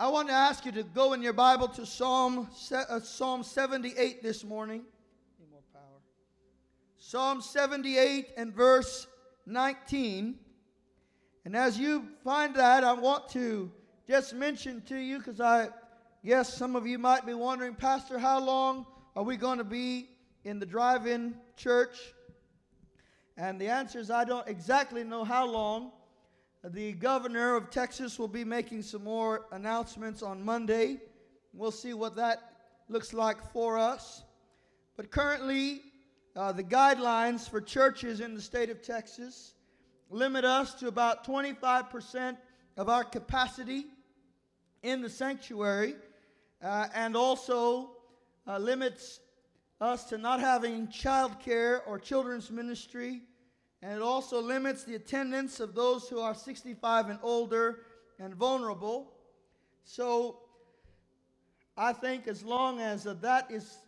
I want to ask you to go in your Bible to Psalm, uh, Psalm 78 this morning. Need more power. Psalm 78 and verse 19. And as you find that, I want to just mention to you, because I guess some of you might be wondering, Pastor, how long are we going to be in the drive in church? And the answer is I don't exactly know how long. The governor of Texas will be making some more announcements on Monday. We'll see what that looks like for us. But currently, uh, the guidelines for churches in the state of Texas limit us to about 25% of our capacity in the sanctuary uh, and also uh, limits us to not having child care or children's ministry and it also limits the attendance of those who are 65 and older and vulnerable. So I think as long as that is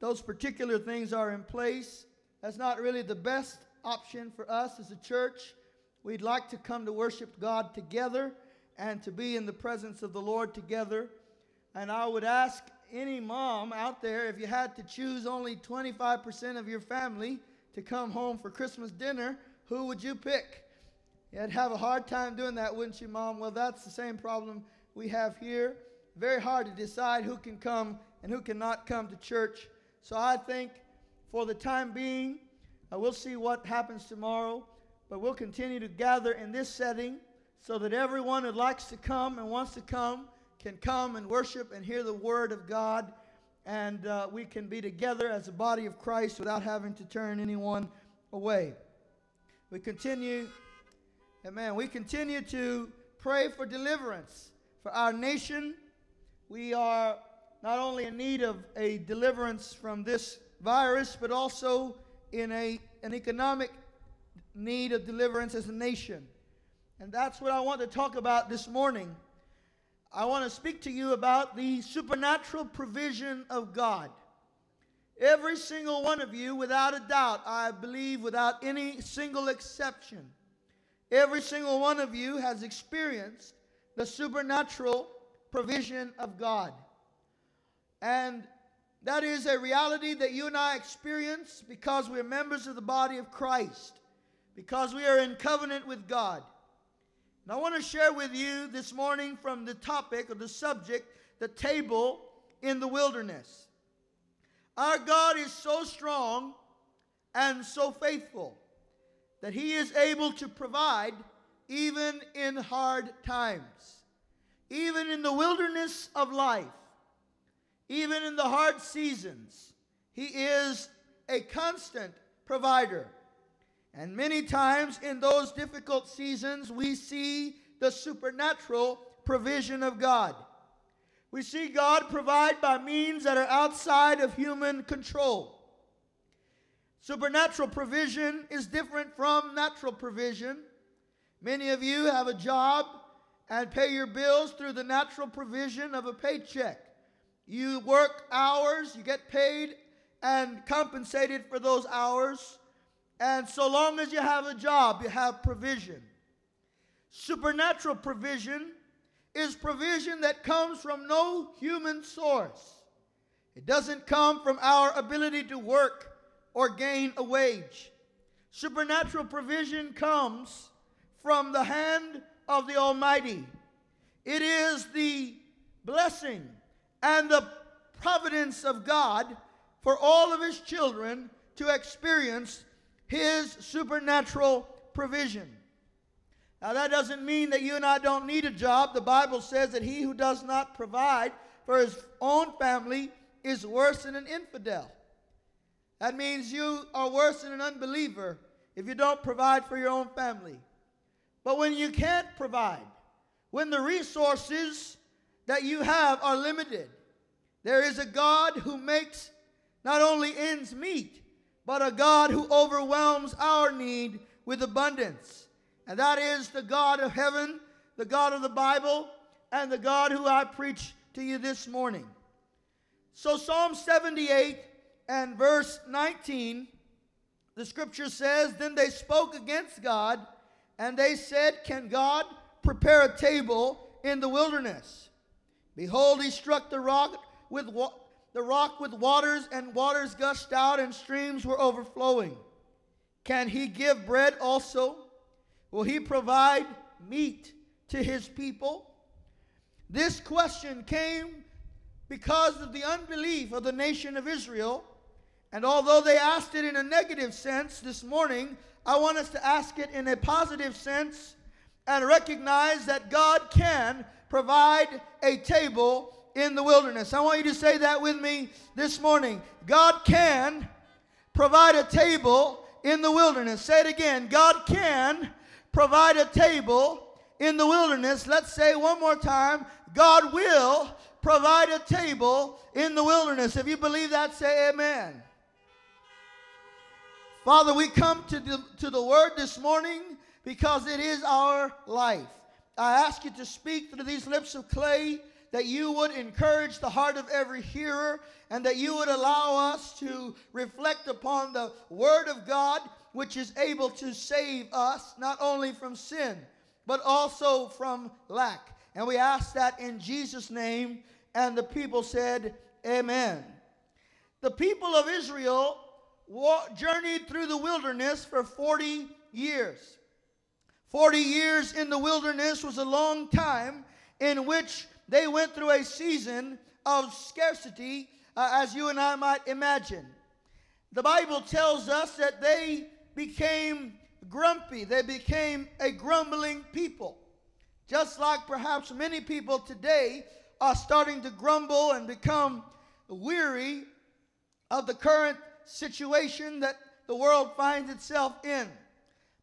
those particular things are in place, that's not really the best option for us as a church. We'd like to come to worship God together and to be in the presence of the Lord together. And I would ask any mom out there if you had to choose only 25% of your family to come home for Christmas dinner, who would you pick? You'd have a hard time doing that, wouldn't you, Mom? Well, that's the same problem we have here. Very hard to decide who can come and who cannot come to church. So I think for the time being, uh, we'll see what happens tomorrow, but we'll continue to gather in this setting so that everyone who likes to come and wants to come can come and worship and hear the word of God and uh, we can be together as a body of Christ without having to turn anyone away. We continue, amen, we continue to pray for deliverance for our nation. We are not only in need of a deliverance from this virus, but also in a, an economic need of deliverance as a nation. And that's what I want to talk about this morning. I want to speak to you about the supernatural provision of God. Every single one of you, without a doubt, I believe without any single exception, every single one of you has experienced the supernatural provision of God. And that is a reality that you and I experience because we are members of the body of Christ, because we are in covenant with God. And I want to share with you this morning from the topic or the subject, the table in the wilderness. Our God is so strong and so faithful that He is able to provide even in hard times, even in the wilderness of life, even in the hard seasons. He is a constant provider. And many times in those difficult seasons, we see the supernatural provision of God. We see God provide by means that are outside of human control. Supernatural provision is different from natural provision. Many of you have a job and pay your bills through the natural provision of a paycheck. You work hours, you get paid and compensated for those hours. And so long as you have a job, you have provision. Supernatural provision is provision that comes from no human source. It doesn't come from our ability to work or gain a wage. Supernatural provision comes from the hand of the Almighty. It is the blessing and the providence of God for all of His children to experience his supernatural provision. Now, that doesn't mean that you and I don't need a job. The Bible says that he who does not provide for his own family is worse than an infidel. That means you are worse than an unbeliever if you don't provide for your own family. But when you can't provide, when the resources that you have are limited, there is a God who makes not only ends meet, but a God who overwhelms our need with abundance. And that is the God of heaven, the God of the Bible, and the God who I preach to you this morning. So, Psalm 78 and verse 19, the scripture says, Then they spoke against God, and they said, Can God prepare a table in the wilderness? Behold, he struck the rock with wa- the rock with waters, and waters gushed out, and streams were overflowing. Can he give bread also? Will he provide meat to his people? This question came because of the unbelief of the nation of Israel. And although they asked it in a negative sense this morning, I want us to ask it in a positive sense and recognize that God can provide a table in the wilderness. I want you to say that with me this morning. God can provide a table in the wilderness. Say it again. God can provide a table in the wilderness. Let's say one more time. God will provide a table in the wilderness. If you believe that, say amen. Father, we come to the, to the word this morning because it is our life. I ask you to speak through these lips of clay that you would encourage the heart of every hearer and that you would allow us to reflect upon the Word of God, which is able to save us not only from sin, but also from lack. And we ask that in Jesus' name. And the people said, Amen. The people of Israel journeyed through the wilderness for 40 years. 40 years in the wilderness was a long time in which they went through a season of scarcity, uh, as you and I might imagine. The Bible tells us that they became grumpy, they became a grumbling people. Just like perhaps many people today are starting to grumble and become weary of the current situation that the world finds itself in.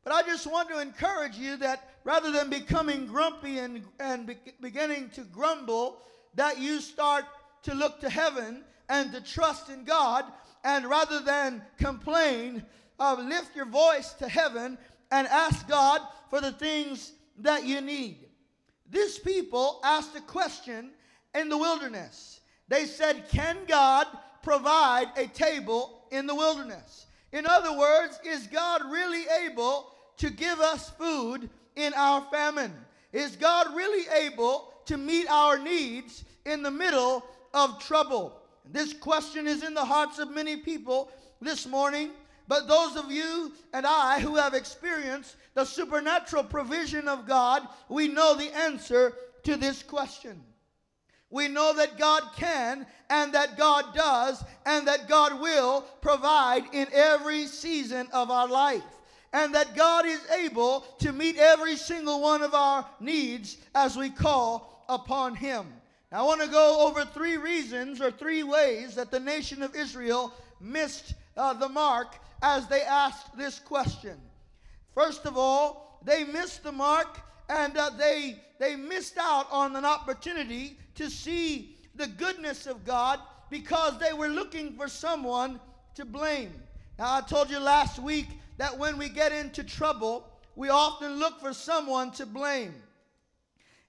But I just want to encourage you that rather than becoming grumpy and, and be, beginning to grumble, that you start to look to heaven and to trust in God. And rather than complain, uh, lift your voice to heaven and ask God for the things that you need. This people asked a question in the wilderness. They said, Can God provide a table in the wilderness? In other words, is God really able to give us food in our famine? Is God really able to meet our needs in the middle of trouble? This question is in the hearts of many people this morning. But those of you and I who have experienced the supernatural provision of God, we know the answer to this question. We know that God can and that God does and that God will provide in every season of our life and that God is able to meet every single one of our needs as we call upon Him. Now, I want to go over three reasons or three ways that the nation of Israel missed uh, the mark as they asked this question. First of all, they missed the mark and uh, they, they missed out on an opportunity to see the goodness of God because they were looking for someone to blame. Now, I told you last week that when we get into trouble, we often look for someone to blame.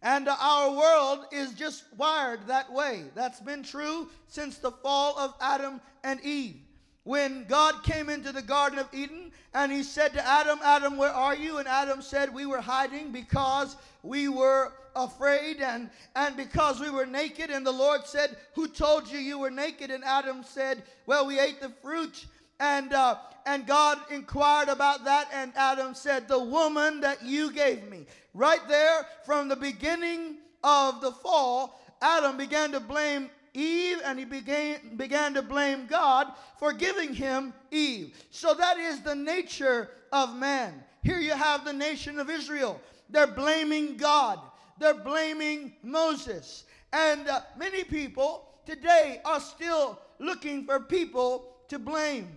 And our world is just wired that way. That's been true since the fall of Adam and Eve. When God came into the Garden of Eden and he said to Adam, Adam, where are you? And Adam said, We were hiding because we were afraid and, and because we were naked. And the Lord said, Who told you you were naked? And Adam said, Well, we ate the fruit and, uh, and God inquired about that, and Adam said, The woman that you gave me. Right there, from the beginning of the fall, Adam began to blame Eve and he began, began to blame God for giving him Eve. So that is the nature of man. Here you have the nation of Israel. They're blaming God, they're blaming Moses. And uh, many people today are still looking for people to blame.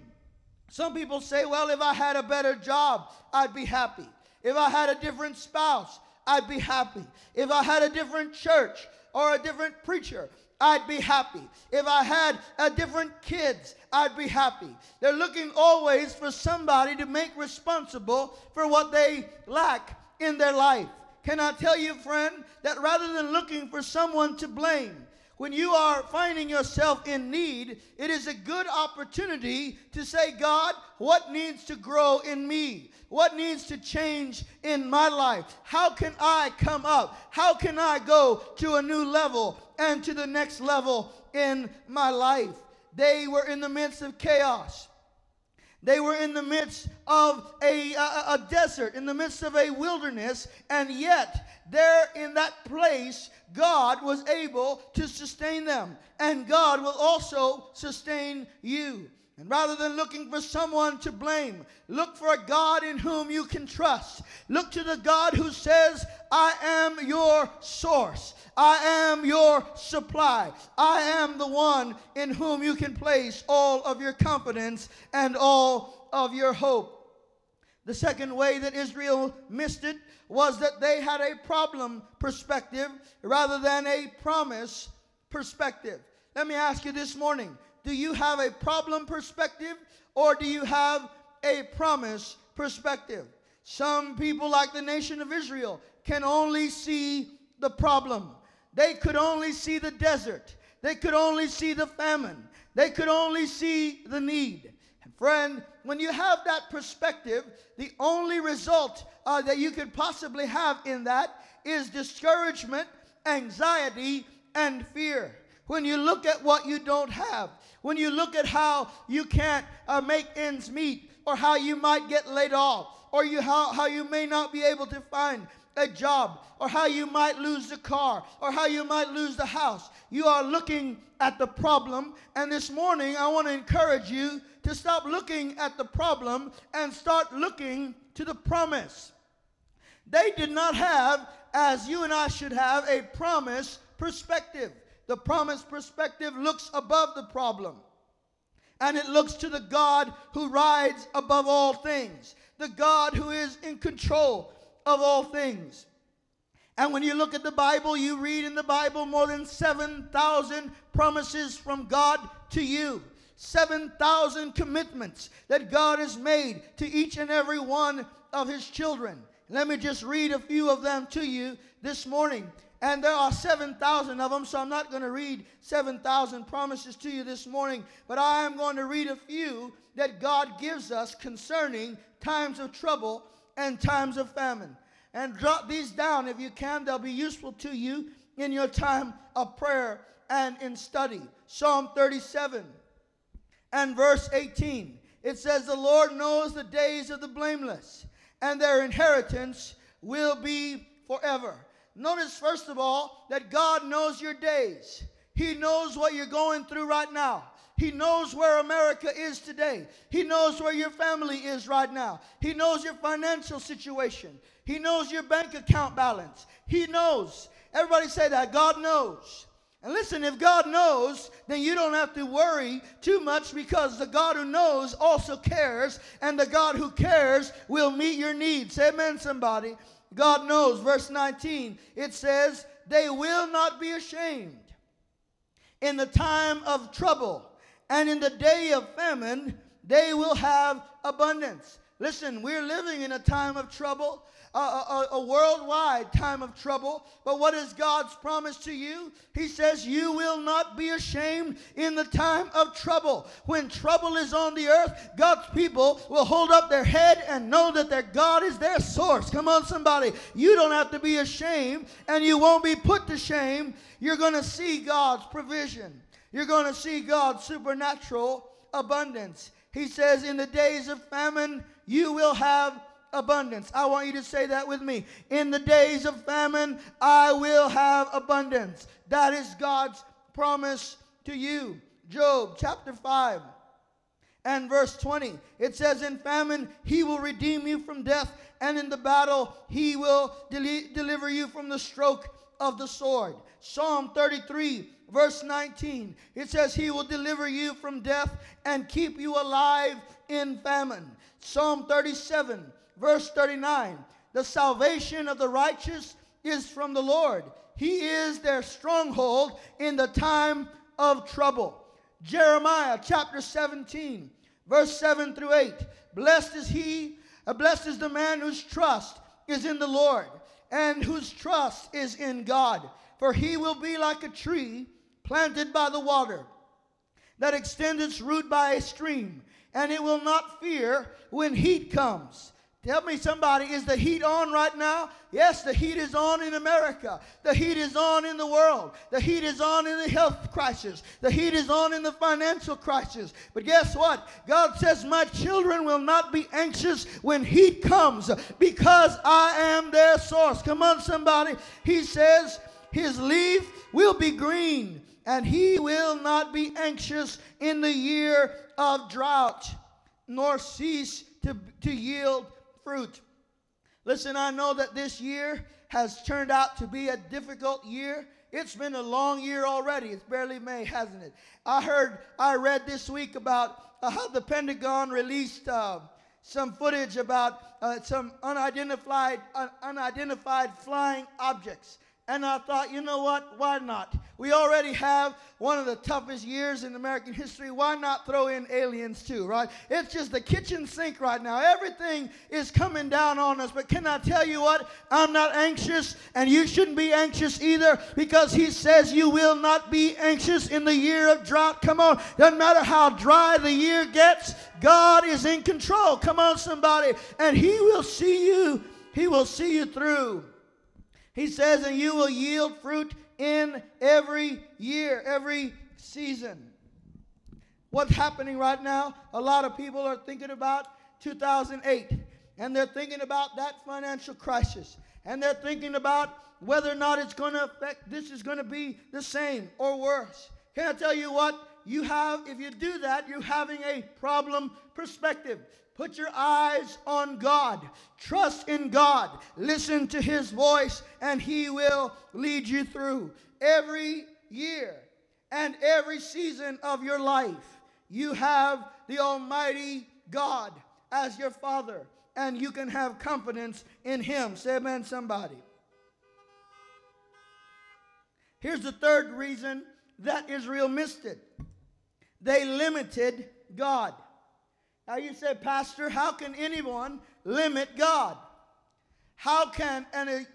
Some people say, well, if I had a better job, I'd be happy. If I had a different spouse, I'd be happy. If I had a different church or a different preacher, I'd be happy. If I had a different kids, I'd be happy. They're looking always for somebody to make responsible for what they lack in their life. Can I tell you, friend, that rather than looking for someone to blame, when you are finding yourself in need, it is a good opportunity to say, God, what needs to grow in me? What needs to change in my life? How can I come up? How can I go to a new level and to the next level in my life? They were in the midst of chaos. They were in the midst of a, a, a, desert, in the midst of a wilderness, and yet, there in that place, God was able to sustain them, and God will also sustain you. And rather than looking for someone to blame, look for a God in whom you can trust. Look to the God who says, I am your source. I am your supply. I am the one in whom you can place all of your confidence and all of your hope. The second way that Israel missed it was that they had a problem perspective rather than a promise perspective. Let me ask you this morning do you have a problem perspective or do you have a promise perspective? Some people, like the nation of Israel, can only see the problem. They could only see the desert. They could only see the famine. They could only see the need. And friend, when you have that perspective, the only result uh, that you could possibly have in that is discouragement, anxiety, and fear. When you look at what you don't have, when you look at how you can't uh, make ends meet, or how you might get laid off, or you, how, how you may not be able to find a job, or how you might lose the car, or how you might lose the house. You are looking at the problem, and this morning I want to encourage you to stop looking at the problem and start looking to the promise. They did not have, as you and I should have, a promise perspective. The promise perspective looks above the problem. And it looks to the God who rides above all things, the God who is in control of all things. And when you look at the Bible, you read in the Bible more than 7,000 promises from God to you. 7,000 commitments that God has made to each and every one of his children. Let me just read a few of them to you this morning. And there are 7,000 of them, so I'm not going to read 7,000 promises to you this morning, but I am going to read a few that God gives us concerning times of trouble and times of famine. And jot these down if you can, they'll be useful to you in your time of prayer and in study. Psalm 37 and verse 18. It says, The Lord knows the days of the blameless, and their inheritance will be forever. Notice, first of all, that God knows your days. He knows what you're going through right now. He knows where America is today. He knows where your family is right now. He knows your financial situation. He knows your bank account balance. He knows. Everybody say that. God knows. And listen, if God knows, then you don't have to worry too much because the God who knows also cares, and the God who cares will meet your needs. Amen, somebody. God knows. Verse 19, it says, They will not be ashamed in the time of trouble, and in the day of famine, they will have abundance. Listen, we're living in a time of trouble a, a, a, worldwide time of trouble. But what is God's promise to you? He says, You will not be ashamed in the time of trouble. When trouble is on the earth, God's people will hold up their head and know that their God is their source. Come on, somebody. You don't have to be ashamed, and you won't be put to shame. You're going to see God's provision, you're going to see God's supernatural abundance. He says, In the days of famine, you will have abundance. I want you to say that with me. In the days of famine, I will have abundance. That is God's promise to you. Job chapter 5 and verse 20. It says, In famine, he will redeem you from death, and in the battle, he will del- deliver you from the stroke of the sword. Psalm 33, verse 19. It says, He will deliver you from death and keep you alive in famine. Psalm 37, verse 39 The salvation of the righteous is from the Lord, He is their stronghold in the time of trouble. Jeremiah chapter 17, verse 7 through 8. Blessed is he, uh, blessed is the man whose trust is in the Lord and whose trust is in God. For he will be like a tree planted by the water, that extends its root by a stream, and it will not fear when heat comes. Tell me, somebody, is the heat on right now? Yes, the heat is on in America. The heat is on in the world. The heat is on in the health crisis. The heat is on in the financial crisis. But guess what? God says, My children will not be anxious when heat comes because I am their source. Come on, somebody. He says, His leaf will be green and he will not be anxious in the year of drought, nor cease to, to yield fruit. Listen, I know that this year has turned out to be a difficult year. It's been a long year already. It's barely May, hasn't it? I heard, I read this week about uh, how the Pentagon released uh, some footage about uh, some unidentified, unidentified flying objects. And I thought, you know what? Why not? We already have one of the toughest years in American history. Why not throw in aliens too, right? It's just the kitchen sink right now. Everything is coming down on us. But can I tell you what? I'm not anxious, and you shouldn't be anxious either because He says you will not be anxious in the year of drought. Come on. Doesn't matter how dry the year gets, God is in control. Come on, somebody. And He will see you, He will see you through. He says, and you will yield fruit in every year, every season. What's happening right now? A lot of people are thinking about 2008, and they're thinking about that financial crisis, and they're thinking about whether or not it's going to affect, this is going to be the same or worse. Can I tell you what? You have, if you do that, you're having a problem perspective. Put your eyes on God. Trust in God. Listen to His voice, and He will lead you through every year and every season of your life. You have the Almighty God as your Father, and you can have confidence in Him. Say amen, somebody. Here's the third reason that Israel missed it they limited God. Now you say, Pastor, how can anyone limit God? How can an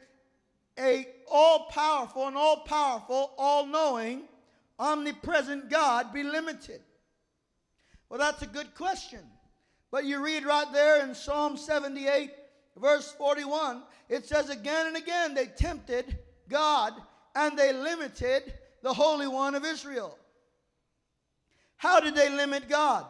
a, all-powerful and all-powerful, all-knowing, omnipresent God be limited? Well, that's a good question. But you read right there in Psalm 78, verse 41, it says again and again they tempted God and they limited the Holy One of Israel. How did they limit God?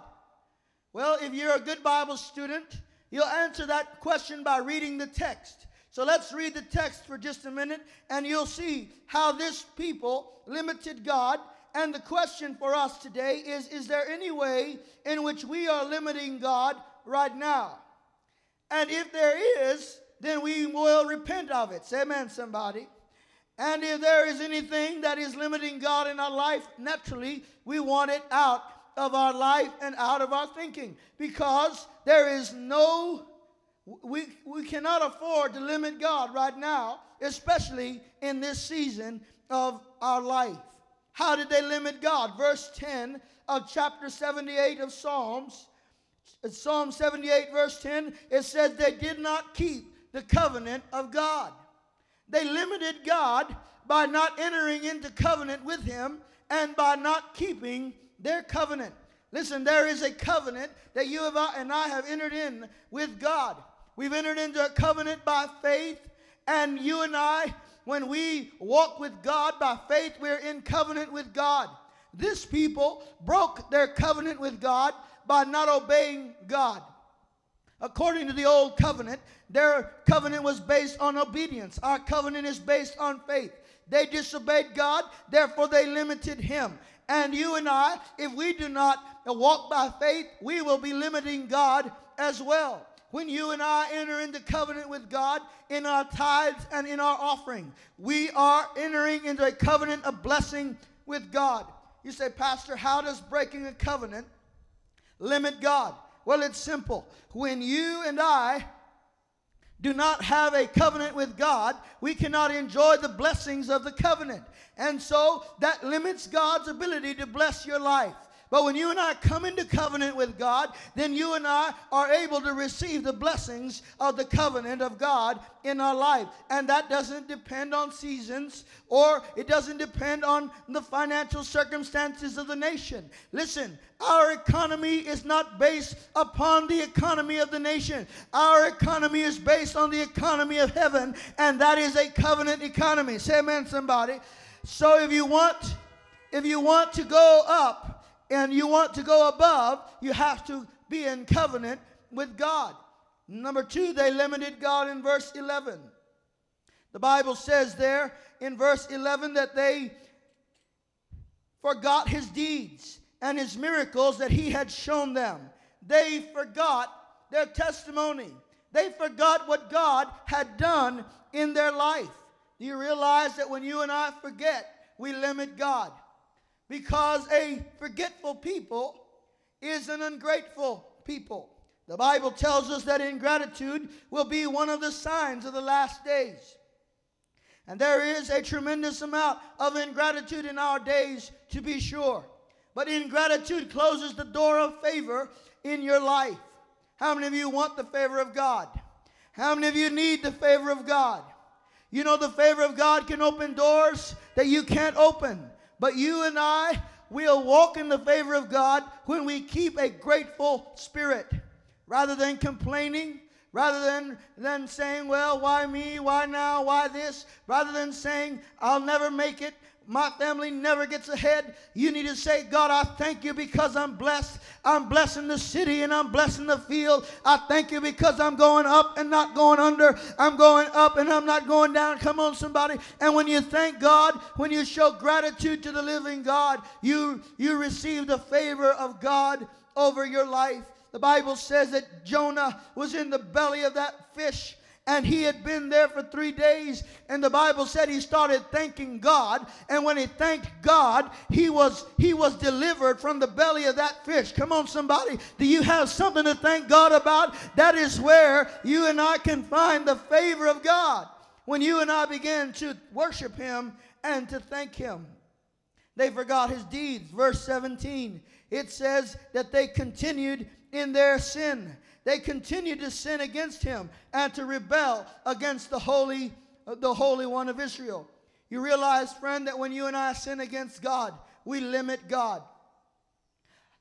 Well, if you're a good Bible student, you'll answer that question by reading the text. So let's read the text for just a minute, and you'll see how this people limited God. And the question for us today is Is there any way in which we are limiting God right now? And if there is, then we will repent of it. Say amen, somebody. And if there is anything that is limiting God in our life, naturally, we want it out of our life and out of our thinking because there is no, we, we cannot afford to limit God right now, especially in this season of our life. How did they limit God? Verse 10 of chapter 78 of Psalms, Psalm 78, verse 10, it says they did not keep the covenant of God. They limited God by not entering into covenant with Him and by not keeping their covenant. Listen, there is a covenant that you and I have entered in with God. We've entered into a covenant by faith, and you and I, when we walk with God by faith, we're in covenant with God. This people broke their covenant with God by not obeying God. According to the old covenant, their covenant was based on obedience. Our covenant is based on faith. They disobeyed God, therefore they limited Him. And you and I, if we do not walk by faith, we will be limiting God as well. When you and I enter into covenant with God in our tithes and in our offering, we are entering into a covenant of blessing with God. You say, Pastor, how does breaking a covenant limit God? Well, it's simple. When you and I do not have a covenant with God, we cannot enjoy the blessings of the covenant. And so that limits God's ability to bless your life. But when you and I come into covenant with God, then you and I are able to receive the blessings of the covenant of God in our life. And that doesn't depend on seasons or it doesn't depend on the financial circumstances of the nation. Listen, our economy is not based upon the economy of the nation. Our economy is based on the economy of heaven, and that is a covenant economy. Say amen, somebody. So if you want, if you want to go up, and you want to go above, you have to be in covenant with God. Number two, they limited God in verse 11. The Bible says there in verse 11 that they forgot his deeds and his miracles that he had shown them. They forgot their testimony. They forgot what God had done in their life. Do you realize that when you and I forget, we limit God? Because a forgetful people is an ungrateful people. The Bible tells us that ingratitude will be one of the signs of the last days. And there is a tremendous amount of ingratitude in our days, to be sure. But ingratitude closes the door of favor in your life. How many of you want the favor of God? How many of you need the favor of God? You know, the favor of God can open doors that you can't open. But you and I will walk in the favor of God when we keep a grateful spirit rather than complaining, rather than, than saying, Well, why me? Why now? Why this? Rather than saying, I'll never make it my family never gets ahead, you need to say, God, I thank you because I'm blessed. I'm blessing the city and I'm blessing the field. I thank you because I'm going up and not going under. I'm going up and I'm not going down. Come on, somebody. And when you thank God, when you show gratitude to the living God, you, you receive the favor of God over your life. The Bible says that Jonah was in the belly of that fish and he had been there for three days and the bible said he started thanking god. And when he thanked god he was he was delivered from the belly of that fish. Come on somebody. Do you have something to thank god about? That is where you and i can find the favor of god. When you and i begin to worship him and to thank him. They forgot his deeds. Verse 17 it says that they continued in their sin they continued to sin against him and to rebel against the holy the holy one of Israel. You realize, friend, that when you and I sin against God, we limit God.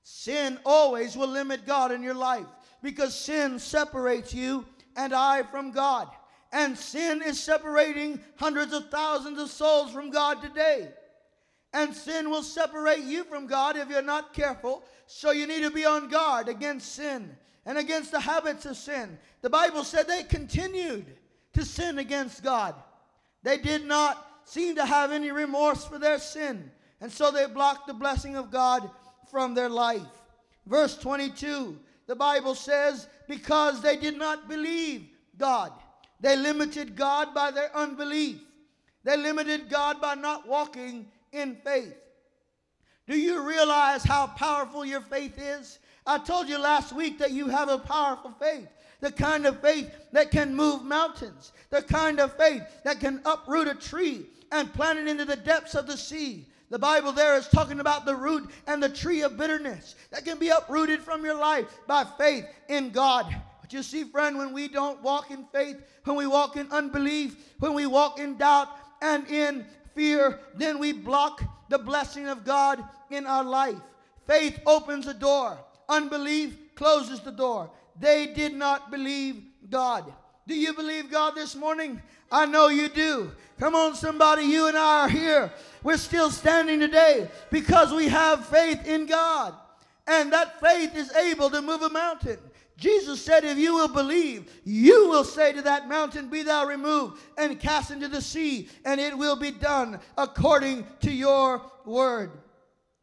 Sin always will limit God in your life because sin separates you and I from God. And sin is separating hundreds of thousands of souls from God today. And sin will separate you from God if you're not careful. So you need to be on guard against sin and against the habits of sin. The Bible said they continued to sin against God. They did not seem to have any remorse for their sin, and so they blocked the blessing of God from their life. Verse 22, the Bible says, because they did not believe God, they limited God by their unbelief. They limited God by not walking in faith. Do you realize how powerful your faith is? I told you last week that you have a powerful faith. The kind of faith that can move mountains. The kind of faith that can uproot a tree and plant it into the depths of the sea. The Bible there is talking about the root and the tree of bitterness that can be uprooted from your life by faith in God. But you see, friend, when we don't walk in faith, when we walk in unbelief, when we walk in doubt and in fear, then we block the blessing of God in our life. Faith opens a door. Unbelief closes the door. They did not believe God. Do you believe God this morning? I know you do. Come on, somebody, you and I are here. We're still standing today because we have faith in God. And that faith is able to move a mountain. Jesus said, If you will believe, you will say to that mountain, Be thou removed and cast into the sea, and it will be done according to your word.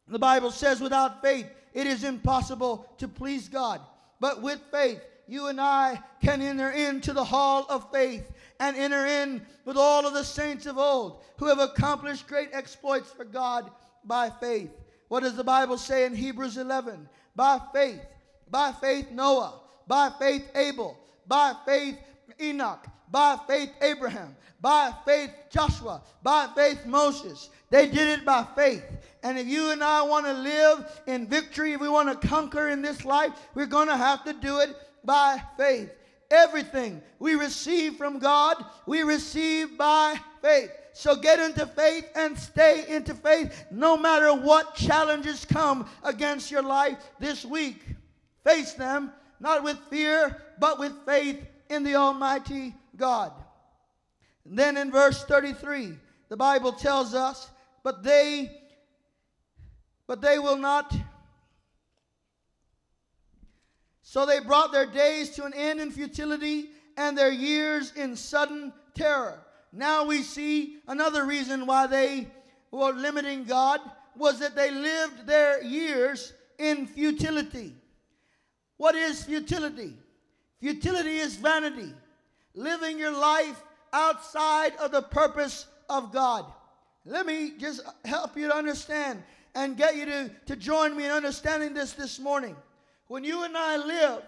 The Bible says, Without faith, it is impossible to please God. But with faith, you and I can enter into the hall of faith and enter in with all of the saints of old who have accomplished great exploits for God by faith. What does the Bible say in Hebrews 11? By faith, by faith, Noah, by faith, Abel, by faith, Enoch, by faith, Abraham, by faith, Joshua, by faith, Moses. They did it by faith. And if you and I want to live in victory, if we want to conquer in this life, we're going to have to do it by faith. Everything we receive from God, we receive by faith. So get into faith and stay into faith no matter what challenges come against your life this week. Face them, not with fear, but with faith in the Almighty God. And then in verse 33, the Bible tells us, but they but they will not so they brought their days to an end in futility and their years in sudden terror. Now we see another reason why they were limiting God was that they lived their years in futility. What is futility? Futility is vanity, living your life outside of the purpose of God. Let me just help you to understand and get you to, to join me in understanding this this morning. When you and I live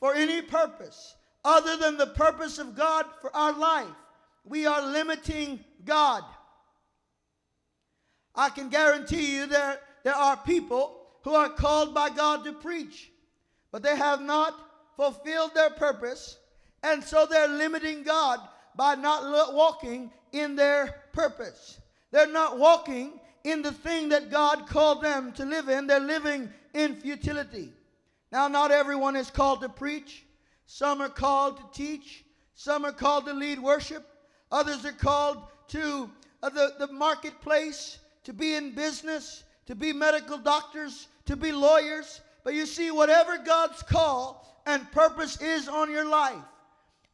for any purpose other than the purpose of God for our life, we are limiting God. I can guarantee you that there are people who are called by God to preach, but they have not fulfilled their purpose, and so they're limiting God by not walking in their purpose. They're not walking in the thing that God called them to live in, they're living in futility. Now, not everyone is called to preach, some are called to teach, some are called to lead worship, Others are called to uh, the, the marketplace, to be in business, to be medical doctors, to be lawyers. But you see, whatever God's call and purpose is on your life,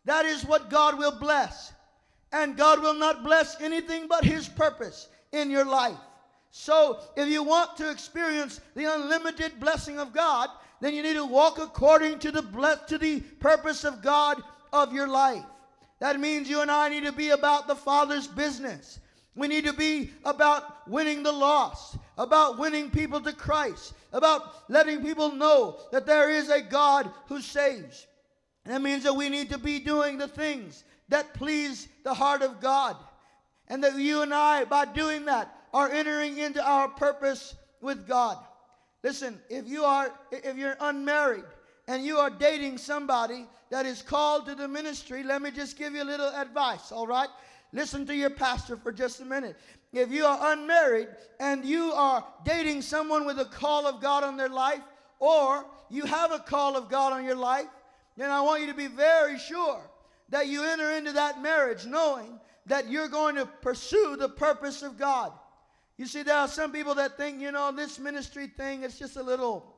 that is what God will bless. And God will not bless anything but His purpose in your life. So, if you want to experience the unlimited blessing of God, then you need to walk according to the bless, to the purpose of God of your life. That means you and I need to be about the Father's business. We need to be about winning the lost, about winning people to Christ, about letting people know that there is a God who saves. And that means that we need to be doing the things that please the heart of God. And that you and I, by doing that, are entering into our purpose with God. Listen, if you are if you're unmarried and you are dating somebody that is called to the ministry, let me just give you a little advice, all right? Listen to your pastor for just a minute. If you are unmarried and you are dating someone with a call of God on their life, or you have a call of God on your life, then I want you to be very sure that you enter into that marriage knowing that you're going to pursue the purpose of God. You see, there are some people that think, you know, this ministry thing, it's just a little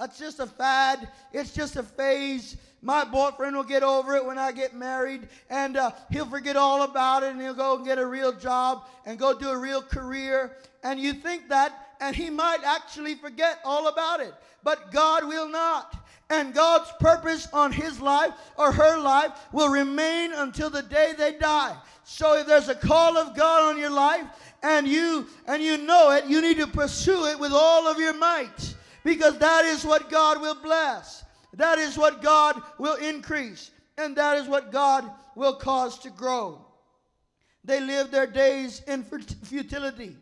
that's just a fad. It's just a phase. My boyfriend will get over it when I get married, and uh, he'll forget all about it, and he'll go and get a real job and go do a real career. And you think that, and he might actually forget all about it. But God will not. And God's purpose on his life or her life will remain until the day they die. So if there's a call of God on your life and you and you know it, you need to pursue it with all of your might because that is what God will bless. That is what God will increase. And that is what God will cause to grow. They lived their days in futility.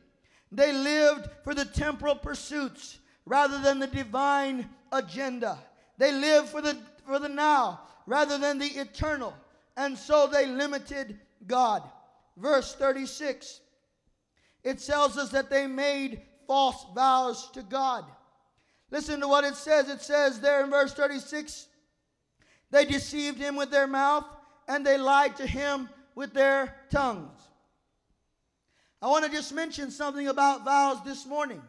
They lived for the temporal pursuits rather than the divine agenda. They lived for the, for the now rather than the eternal. And so they limited God. Verse 36, it tells us that they made false vows to God. Listen to what it says. It says there in verse 36 they deceived him with their mouth and they lied to him with their tongues. I want to just mention something about vows this morning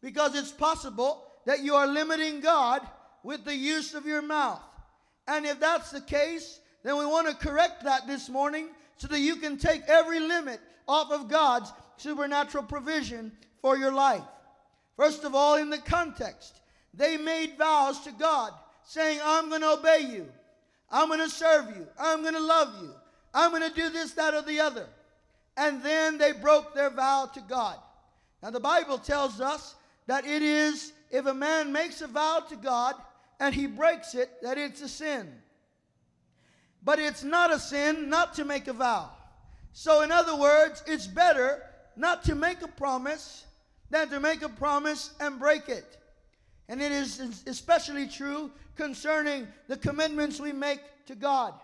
because it's possible that you are limiting God with the use of your mouth. And if that's the case, then we want to correct that this morning so that you can take every limit off of God's supernatural provision for your life. First of all, in the context, they made vows to God saying, I'm going to obey you. I'm going to serve you. I'm going to love you. I'm going to do this, that, or the other. And then they broke their vow to God. Now, the Bible tells us that it is, if a man makes a vow to God and he breaks it, that it's a sin. But it's not a sin not to make a vow. So, in other words, it's better not to make a promise than to make a promise and break it. And it is especially true concerning the commitments we make to God.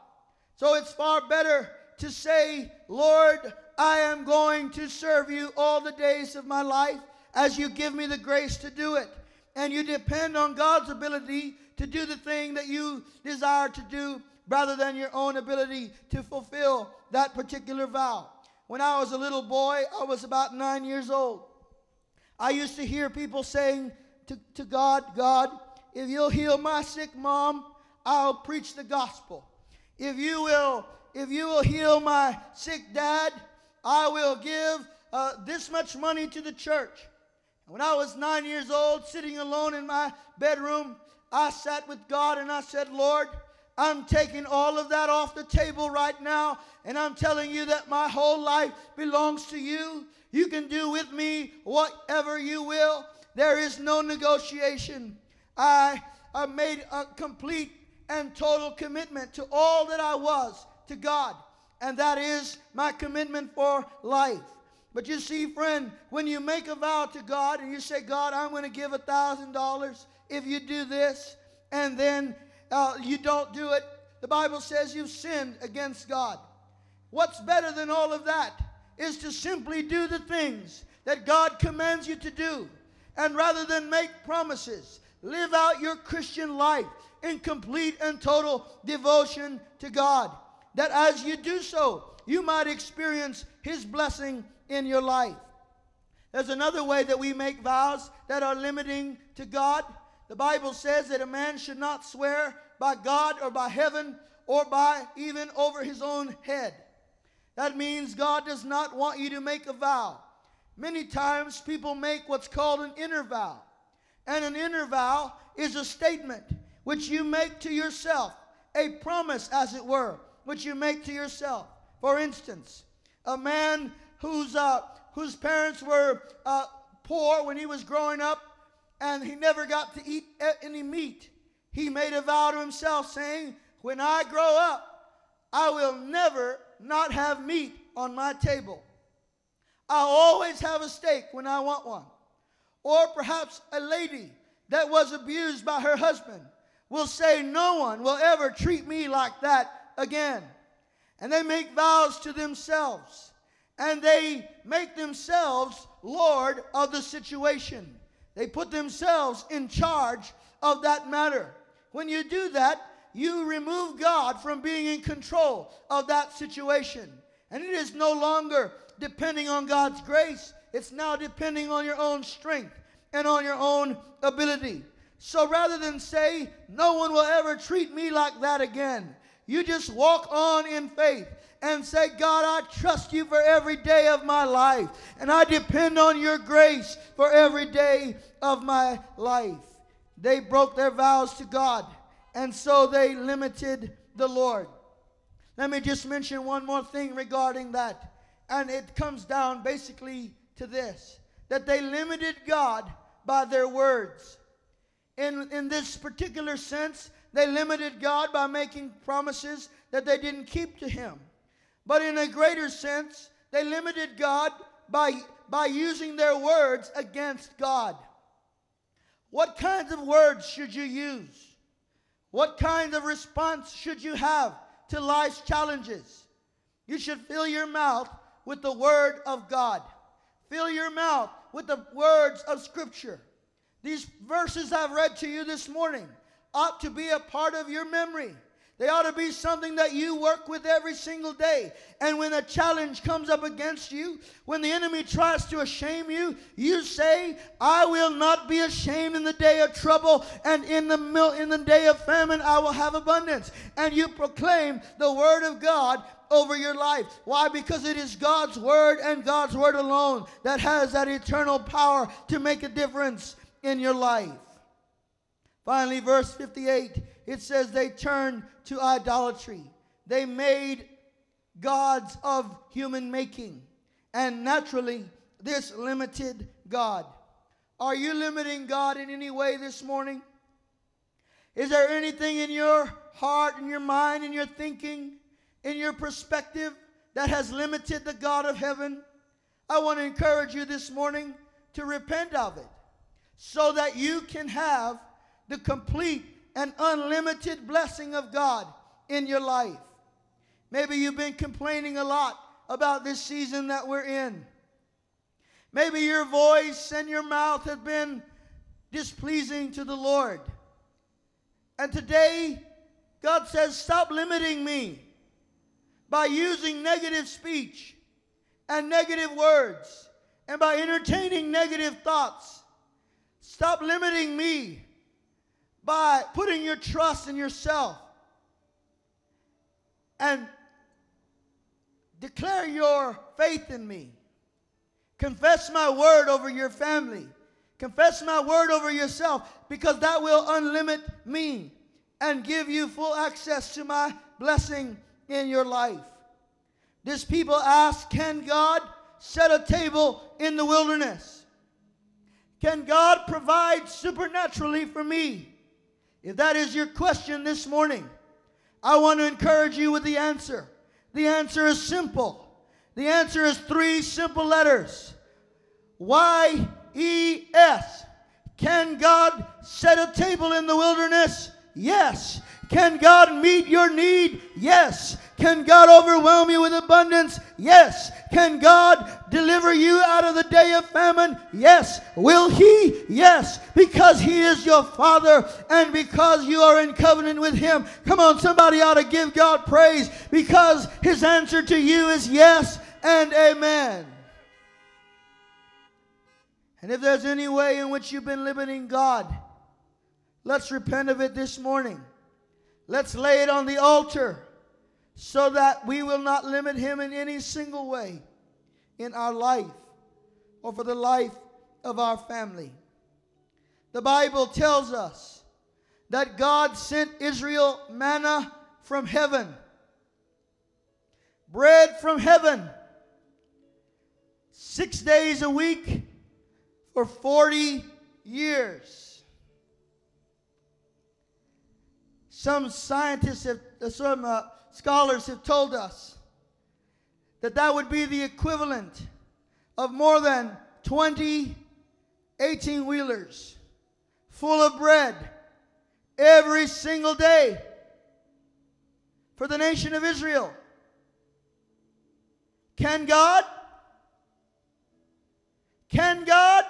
So it's far better to say, Lord, I am going to serve you all the days of my life as you give me the grace to do it. And you depend on God's ability to do the thing that you desire to do rather than your own ability to fulfill that particular vow. When I was a little boy, I was about nine years old. I used to hear people saying to, to God, God, if you'll heal my sick mom, I'll preach the gospel. If you will, if you will heal my sick dad, I will give uh, this much money to the church. When I was nine years old, sitting alone in my bedroom, I sat with God and I said, Lord, I'm taking all of that off the table right now, and I'm telling you that my whole life belongs to you. You can do with me whatever you will. There is no negotiation. I, I made a complete and total commitment to all that I was to God, and that is my commitment for life. But you see, friend, when you make a vow to God and you say, God, I'm going to give a thousand dollars if you do this, and then uh, you don't do it, the Bible says you've sinned against God. What's better than all of that is to simply do the things that God commands you to do. And rather than make promises, live out your Christian life in complete and total devotion to God. That as you do so, you might experience His blessing in your life. There's another way that we make vows that are limiting to God. The Bible says that a man should not swear by God or by heaven or by even over his own head. That means God does not want you to make a vow. Many times people make what's called an inner vow. And an inner vow is a statement which you make to yourself, a promise, as it were, which you make to yourself. For instance, a man whose, uh, whose parents were uh, poor when he was growing up and he never got to eat any meat, he made a vow to himself saying, When I grow up, I will never not have meat on my table. I'll always have a steak when I want one. Or perhaps a lady that was abused by her husband will say, No one will ever treat me like that again. And they make vows to themselves. And they make themselves Lord of the situation. They put themselves in charge of that matter. When you do that, you remove God from being in control of that situation. And it is no longer depending on God's grace, it's now depending on your own strength and on your own ability. So rather than say, No one will ever treat me like that again, you just walk on in faith and say, God, I trust you for every day of my life, and I depend on your grace for every day of my life. They broke their vows to God, and so they limited the Lord. Let me just mention one more thing regarding that. And it comes down basically to this that they limited God by their words. In, in this particular sense, they limited God by making promises that they didn't keep to Him. But in a greater sense, they limited God by, by using their words against God. What kinds of words should you use? What kind of response should you have to life's challenges? You should fill your mouth with the Word of God. Fill your mouth with the words of Scripture. These verses I've read to you this morning ought to be a part of your memory. They ought to be something that you work with every single day. And when a challenge comes up against you, when the enemy tries to shame you, you say, I will not be ashamed in the day of trouble, and in the mil- in the day of famine I will have abundance. And you proclaim the word of God over your life. Why? Because it is God's word and God's word alone that has that eternal power to make a difference in your life. Finally, verse 58 it says they turned to idolatry. They made gods of human making. And naturally, this limited God. Are you limiting God in any way this morning? Is there anything in your heart, in your mind, in your thinking, in your perspective that has limited the God of heaven? I want to encourage you this morning to repent of it so that you can have the complete and unlimited blessing of God in your life. Maybe you've been complaining a lot about this season that we're in. Maybe your voice and your mouth have been displeasing to the Lord. And today, God says, Stop limiting me by using negative speech and negative words and by entertaining negative thoughts. Stop limiting me by putting your trust in yourself and declare your faith in me. Confess my word over your family. Confess my word over yourself because that will unlimit me and give you full access to my blessing in your life. This people ask, Can God set a table in the wilderness? Can God provide supernaturally for me? If that is your question this morning, I want to encourage you with the answer. The answer is simple. The answer is three simple letters Y E S. Can God set a table in the wilderness? Yes. Can God meet your need? Yes. Can God overwhelm you with abundance? Yes. Can God deliver you out of the day of famine? Yes. Will He? Yes. Because He is your Father and because you are in covenant with Him. Come on, somebody ought to give God praise because His answer to you is yes and amen. And if there's any way in which you've been limiting God, let's repent of it this morning. Let's lay it on the altar so that we will not limit him in any single way in our life or for the life of our family. The Bible tells us that God sent Israel manna from heaven, bread from heaven, six days a week for 40 years. Some scientists have, some uh, scholars have told us that that would be the equivalent of more than 20 18 wheelers full of bread every single day for the nation of Israel. Can God? Can God?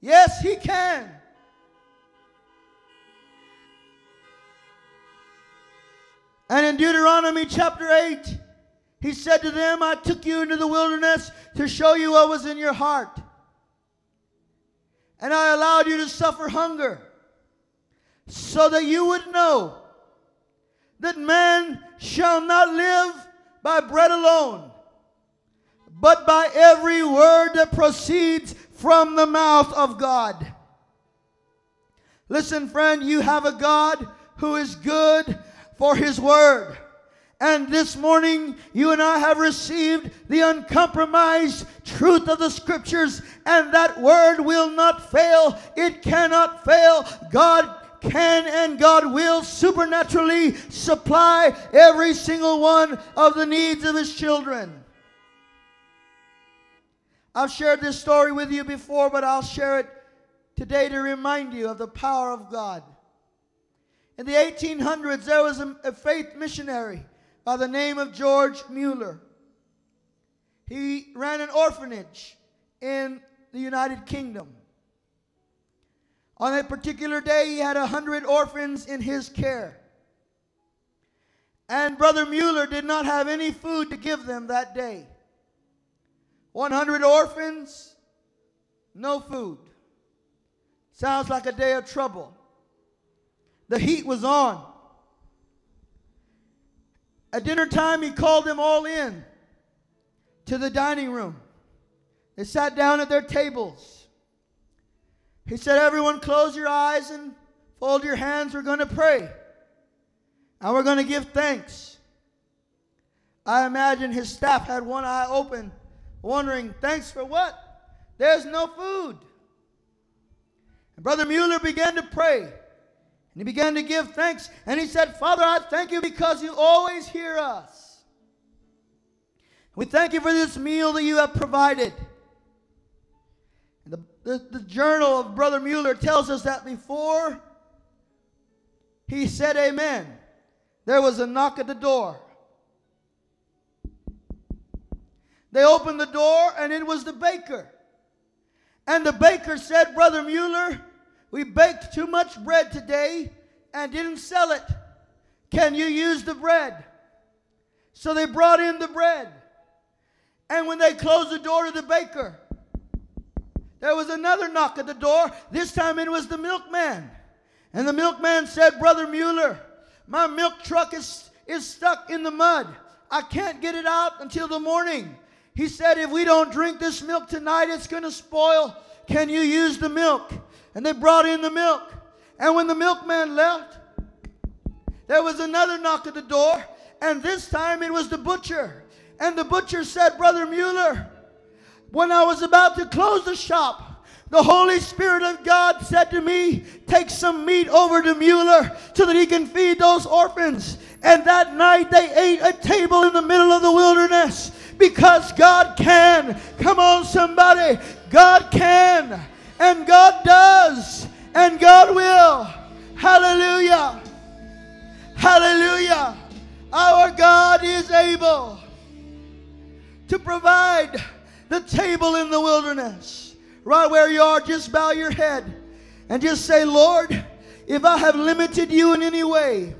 Yes, He can. And in Deuteronomy chapter 8, he said to them, I took you into the wilderness to show you what was in your heart. And I allowed you to suffer hunger so that you would know that man shall not live by bread alone, but by every word that proceeds from the mouth of God. Listen, friend, you have a God who is good for His Word. And this morning, you and I have received the uncompromised truth of the Scriptures, and that Word will not fail. It cannot fail. God can and God will supernaturally supply every single one of the needs of His children. I've shared this story with you before, but I'll share it today to remind you of the power of God. In the 1800s, there was a, a faith missionary by the name of George Mueller. He ran an orphanage in the United Kingdom. On a particular day, he had a hundred orphans in his care. And Brother Mueller did not have any food to give them that day. 100 orphans, no food. Sounds like a day of trouble. The heat was on. At dinner time, he called them all in to the dining room. They sat down at their tables. He said, Everyone, close your eyes and fold your hands. We're going to pray. And we're going to give thanks. I imagine his staff had one eye open, wondering, Thanks for what? There's no food. And Brother Mueller began to pray. And he began to give thanks. And he said, Father, I thank you because you always hear us. We thank you for this meal that you have provided. The, the, the journal of Brother Mueller tells us that before he said amen, there was a knock at the door. They opened the door, and it was the baker. And the baker said, Brother Mueller, we baked too much bread today and didn't sell it. Can you use the bread? So they brought in the bread. And when they closed the door to the baker, there was another knock at the door. This time it was the milkman. And the milkman said, Brother Mueller, my milk truck is, is stuck in the mud. I can't get it out until the morning. He said, If we don't drink this milk tonight, it's going to spoil. Can you use the milk? And they brought in the milk. And when the milkman left, there was another knock at the door. And this time it was the butcher. And the butcher said, Brother Mueller, when I was about to close the shop, the Holy Spirit of God said to me, Take some meat over to Mueller so that he can feed those orphans. And that night they ate a table in the middle of the wilderness because God can. Come on, somebody. God can, and God does, and God will. Hallelujah. Hallelujah. Our God is able to provide the table in the wilderness. Right where you are, just bow your head and just say, Lord, if I have limited you in any way,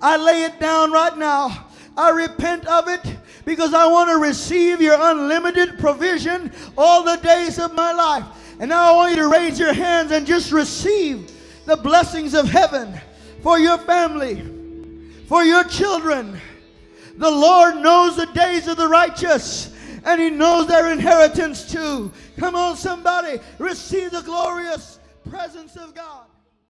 I lay it down right now. I repent of it because I want to receive your unlimited provision all the days of my life. And now I want you to raise your hands and just receive the blessings of heaven for your family, for your children. The Lord knows the days of the righteous and He knows their inheritance too. Come on, somebody, receive the glorious presence of God.